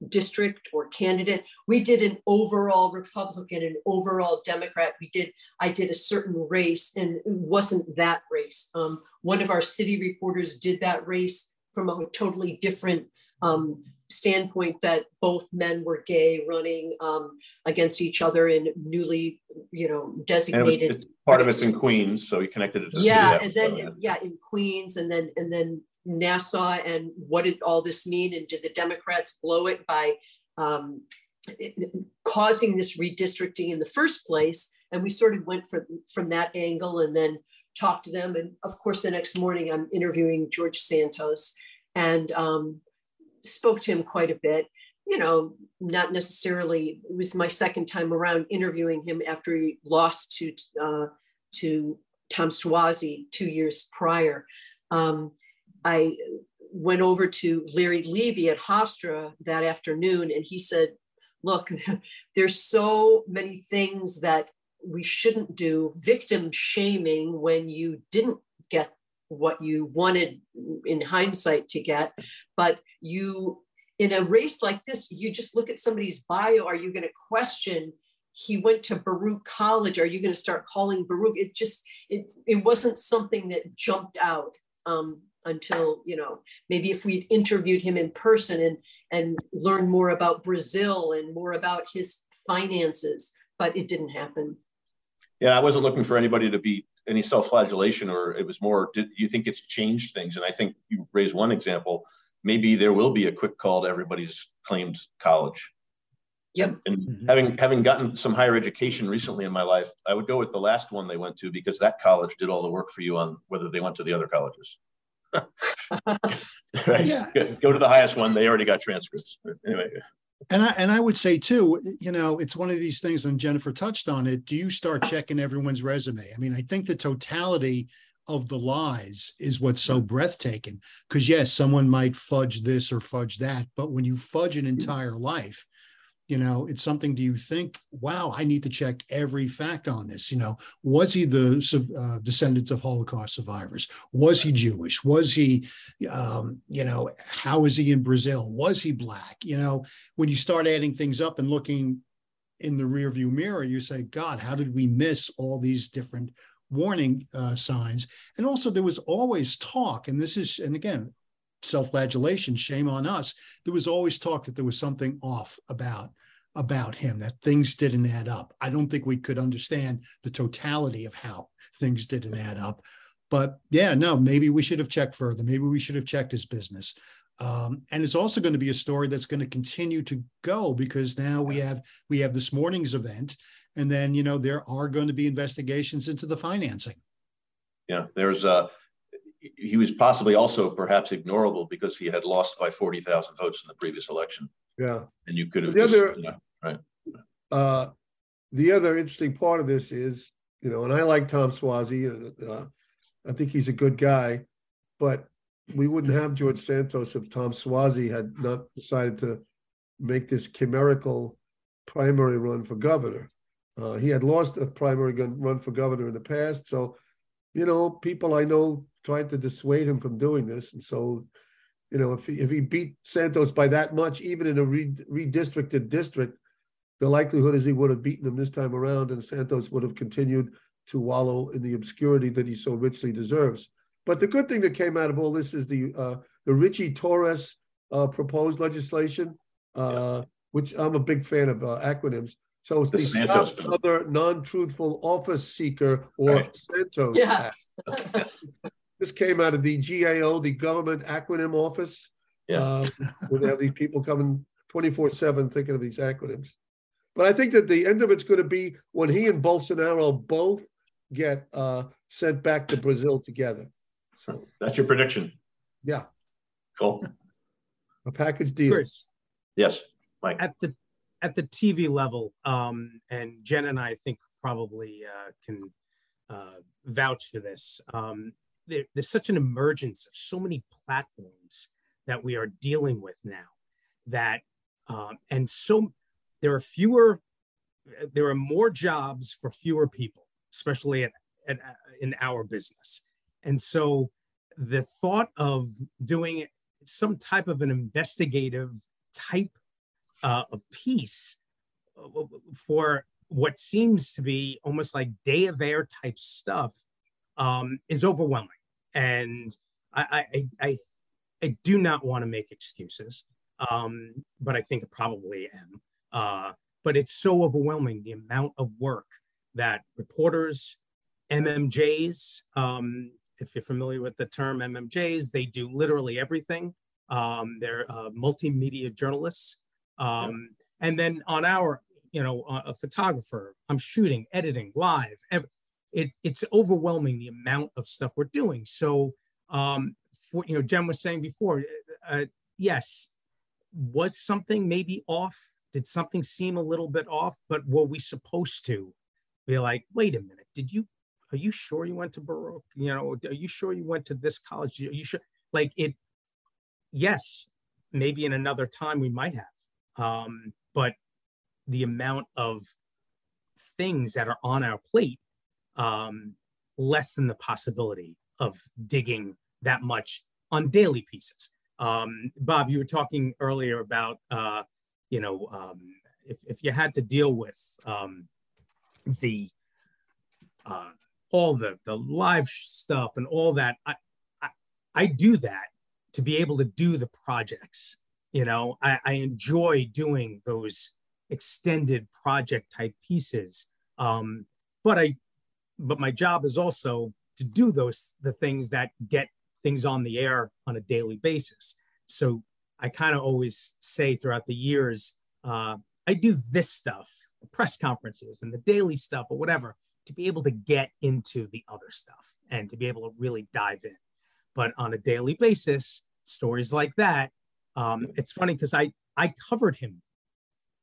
district or candidate. We did an overall Republican, an overall Democrat. We did, I did a certain race and it wasn't that race. Um, one of our city reporters did that race from a totally different um, standpoint that both men were gay running um, against each other in newly, you know, designated.
It was, part of it's in Queens, so he connected it.
To yeah, and then so, yeah. yeah, in Queens, and then and then Nassau, and what did all this mean? And did the Democrats blow it by um, causing this redistricting in the first place? And we sort of went from from that angle, and then talked to them. And of course, the next morning, I'm interviewing George Santos, and um, spoke to him quite a bit. You know, not necessarily. It was my second time around interviewing him after he lost to uh, to Tom Suozzi two years prior. Um, I went over to Larry Levy at Hofstra that afternoon, and he said, "Look, <laughs> there's so many things that we shouldn't do. Victim shaming when you didn't get what you wanted in hindsight to get but you in a race like this you just look at somebody's bio are you going to question he went to baruch college are you going to start calling baruch? It just it, it wasn't something that jumped out um, until you know maybe if we'd interviewed him in person and and learned more about brazil and more about his finances but it didn't happen.
Yeah i wasn't looking for anybody to be any self-flagellation or it was more did you think it's changed things? And i think you raised one example maybe there will be a quick call to everybody's claimed college.
Yep.
And mm-hmm. having having gotten some higher education recently in my life i would go with the last one they went to because that college did all the work for you on whether they went to the other colleges. <laughs> Right? <laughs> Yeah. go to the highest one they already got transcripts. Anyway
and I and I would say too, you know, it's one of these things, and Jennifer touched on it. Do you start checking everyone's resume? I mean, I think the totality of the lies is what's so mm-hmm. breathtaking. Because yes, someone might fudge this or fudge that, but when you fudge an mm-hmm. entire life, you know it's something do you think wow i need to check every fact on this you know? Was he the uh, descendants of holocaust survivors? Was he jewish? Was he um, you know how is he in brazil? Was he black? You know when you start adding things up and looking in the rearview mirror you say god how did we miss all these different warning uh, signs? And also there was always talk and this is and again self-flagellation shame on us. There was always talk that there was something off about about him that things didn't add up. I don't think we could understand the totality of how things didn't add up. But yeah no maybe we should have checked further. Maybe we should have checked his business. Um, and it's also going to be a story that's going to continue to go because now we have we have this morning's event and then you know there are going to be investigations into the financing.
Yeah there's uh he was possibly also perhaps ignorable because he had lost by 40,000 votes in the previous election.
Yeah.
And you could have
the
just,
other,
you know, right.
Uh, the other interesting part of this is, you know, and I like Tom Suozzi. Uh, uh, I think he's a good guy, but we wouldn't have George Santos if Tom Suozzi had not decided to make this chimerical primary run for governor. Uh, he had lost a primary run for governor in the past, so you know, people I know tried to dissuade him from doing this. And so, you know, if he, if he beat Santos by that much, even in a redistricted district, the likelihood is he would have beaten him this time around, and Santos would have continued to wallow in the obscurity that he so richly deserves. But the good thing that came out of all this is the uh, the Richie Torres uh, proposed legislation, uh, yeah. which I'm a big fan of uh, acronyms. So it's the, the Santos other non-truthful office seeker or right. Santos.
Yes. <laughs>
this came out of the GAO, the Government Acronym Office.
Yeah. Uh,
where they have these people coming 24-7 thinking of these acronyms. But I think that the end of it's going to be when he and Bolsonaro both get uh, sent back to Brazil together. So
that's your prediction.
Yeah.
Cool.
A package deal.
Chris.
Yes, Mike.
At the at the TV level, um, and Jen and I think probably uh, can uh, vouch for this. Um, there, there's such an emergence of so many platforms that we are dealing with now that, um, and so there are fewer, there are more jobs for fewer people, especially at, at, in our business. And so the thought of doing some type of an investigative type uh, of piece uh, for what seems to be almost like day of air type stuff um, is overwhelming. And I, I, I, I do not want to make excuses, um, but I think I probably am. Uh, but it's so overwhelming the amount of work that reporters, MMJs, um, if you're familiar with the term MMJs, they do literally everything. Um, they're uh, multimedia journalists um, And then on our, you know, a photographer, I'm shooting, editing, live. It, it's overwhelming the amount of stuff we're doing. So, um, for, you know, Jen was saying before, uh, yes, was something maybe off? Did something seem a little bit off? But were we supposed to be like, wait a minute, did you, are you sure you went to Baruch? You know, are you sure you went to this college? Are you sure? Like it, yes, maybe in another time we might have um, but the amount of things that are on our plate um, lessen the possibility of digging that much on daily pieces. Um, Bob, you were talking earlier about, uh, you know, um, if, if you had to deal with um, the uh, all the the live stuff and all that, I, I, I do that to be able to do the projects you know I, I enjoy doing those extended project type pieces um, but i but my job is also to do those the things that get things on the air on a daily basis. So i kind of always say throughout the years uh, i do this stuff the press conferences and the daily stuff or whatever to be able to get into the other stuff and to be able to really dive in. But on a daily basis stories like that um, it's funny because I I covered him.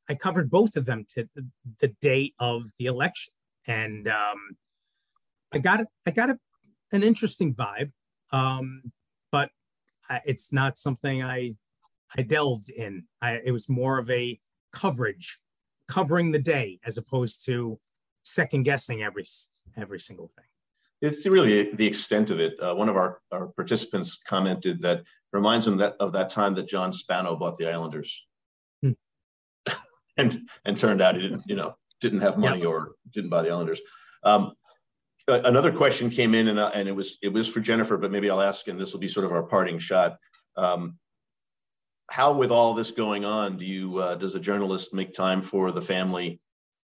I covered both of them to the, day of the election, and um, I got I got a, an interesting vibe, um, but I, it's not something I I delved in. I, it was more of a coverage, covering the day as opposed to second guessing every every single thing.
It's really the extent of it. Uh, one of our, our participants commented that reminds him that of that time that John Spano bought the Islanders, hmm. <laughs> and and turned out he didn't, you know, didn't have money or didn't buy the Islanders. Um, another question came in, and, uh, and it was it was for Jennifer, but maybe I'll ask, and this will be sort of our parting shot. Um, how, with all this going on, do you uh, does a journalist make time for the family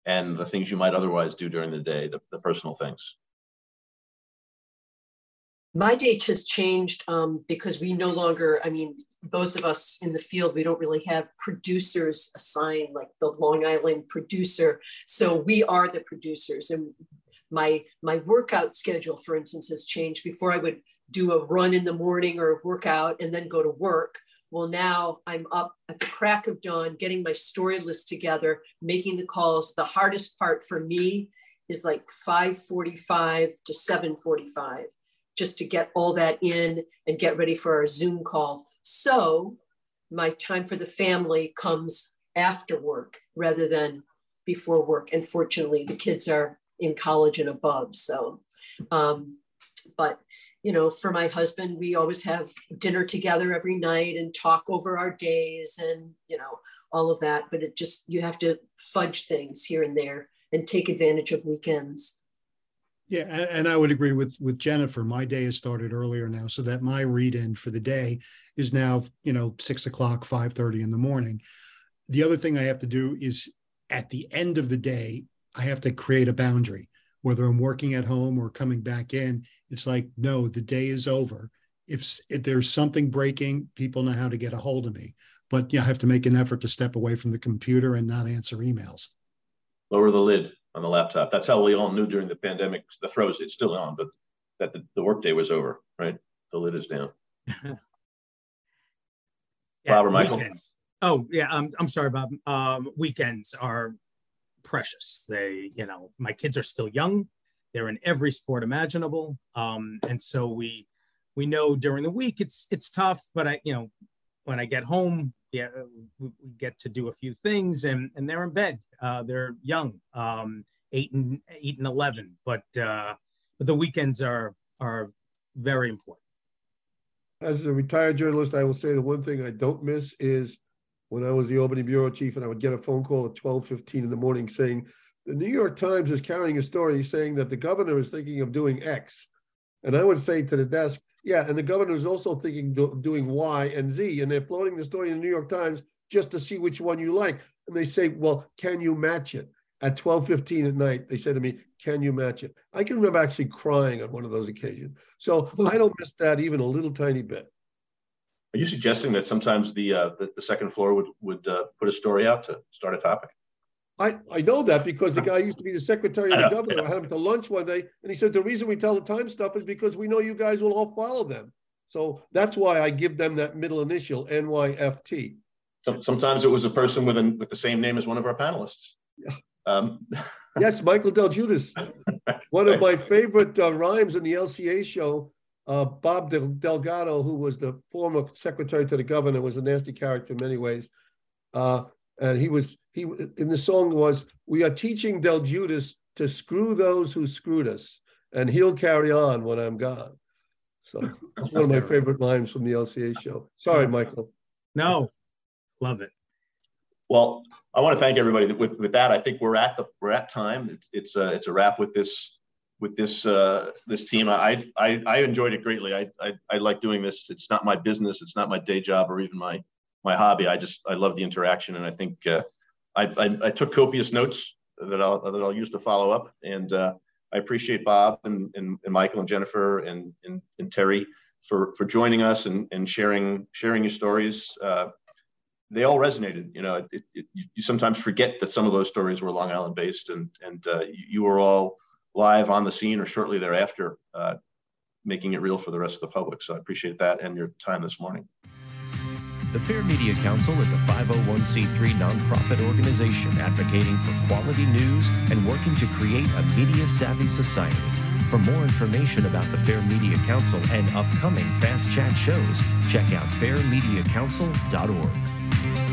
and the things you might otherwise do during the day, the, the personal things?
My date has changed um, because we no longer, I mean, those of us in the field, we don't really have producers assigned, like the Long Island producer. So we are the producers. And my, my workout schedule, for instance, has changed. Before I would do a run in the morning or a workout and then go to work. Well, now I'm up at the crack of dawn, getting my story list together, making the calls. The hardest part for me is like 5:45 to 7:45 just to get all that in and get ready for our Zoom call. So my time for the family comes after work rather than before work. And fortunately, the kids are in college and above. So, um, but you know, for my husband, we always have dinner together every night and talk over our days and, you know, all of that. But it just, you have to fudge things here and there and take advantage of weekends.
Yeah, and I would agree with with Jennifer. My day has started earlier now, so that my read in for the day is now you know six o'clock, five thirty in the morning. The other thing I have to do is at the end of the day, I have to create a boundary. Whether I'm working at home or coming back in, it's like no, the day is over. If, if there's something breaking, people know how to get a hold of me. But you know, I have to make an effort to step away from the computer and not answer emails.
Lower the lid on the laptop. That's how we all knew during the pandemic. The throws it's still on, but that the, the workday was over, right? The lid is down. <laughs> yeah, Bob or Michael?
Weekends. Oh yeah, I'm I'm sorry, Bob. Um, weekends are precious. They, you know, my kids are still young. They're in every sport imaginable, um, and so we we know during the week it's it's tough. But I, you know, when I get home, yeah, we, get to do a few things, and and they're in bed. Uh, they're young, um, eight and eight and eleven, but uh, but the weekends are are very important.
As a retired journalist, I will say the one thing I don't miss is when I was the Albany bureau chief, and I would get a phone call at twelve fifteen in the morning saying the New York Times is carrying a story saying that the governor is thinking of doing X, and I would say to the desk, yeah, and the governor is also thinking of doing Y and Z, and they're floating the story in the New York Times just to see which one you like. And they say, well, can you match it? At 12:15 at night, they said to me, "Can you match it?" I can remember actually crying on one of those occasions. So I don't miss that even a little tiny bit.
Are you suggesting that sometimes the uh, the, the, second floor would would uh, put a story out to start a topic?
I, I know that because the guy used to be the secretary of the governor. I had him to lunch one day, and he said the reason we tell the time stuff is because we know you guys will all follow them. So that's why I give them that middle initial NYFT.
So, sometimes it was a person with an, with the same name as one of our panelists.
Yeah. Um. yes, Michael Del Giudice. <laughs> One of my favorite uh, rhymes in the LCA show. Uh, Bob Del- Morgado, who was the former secretary to the governor, was a nasty character in many ways. Uh, and he was he in the song was we are teaching Del Giudice to screw those who screwed us, and he'll carry on when I'm gone. So that's <laughs> one of my favorite lines from the LCA show. Sorry, Michael.
No, love it.
Well, I want to thank everybody. With with that, I think we're at the we're at time. It's it's a it's a wrap with this with this uh, this team. I, I I enjoyed it greatly. I, I I like doing this. It's not my business. It's not my day job or even my my hobby. I just I love the interaction, and I think uh, I, I, I took copious notes that I'll that I'll use to follow up. And uh, I appreciate Bob and, and, and, Michael and Jennifer and, and, and Terry for for joining us and, and sharing sharing your stories. Uh, they all resonated. You know, it, it, you sometimes forget that some of those stories were Long Island based, and and uh, you were all live on the scene or shortly thereafter, uh, making it real for the rest of the public. So I appreciate that and your time this morning.
The Fair Media Council is a 501c3 nonprofit organization advocating for quality news and working to create a media savvy society. For more information about the Fair Media Council and upcoming Fast Chat shows, check out fairmediacouncil.org.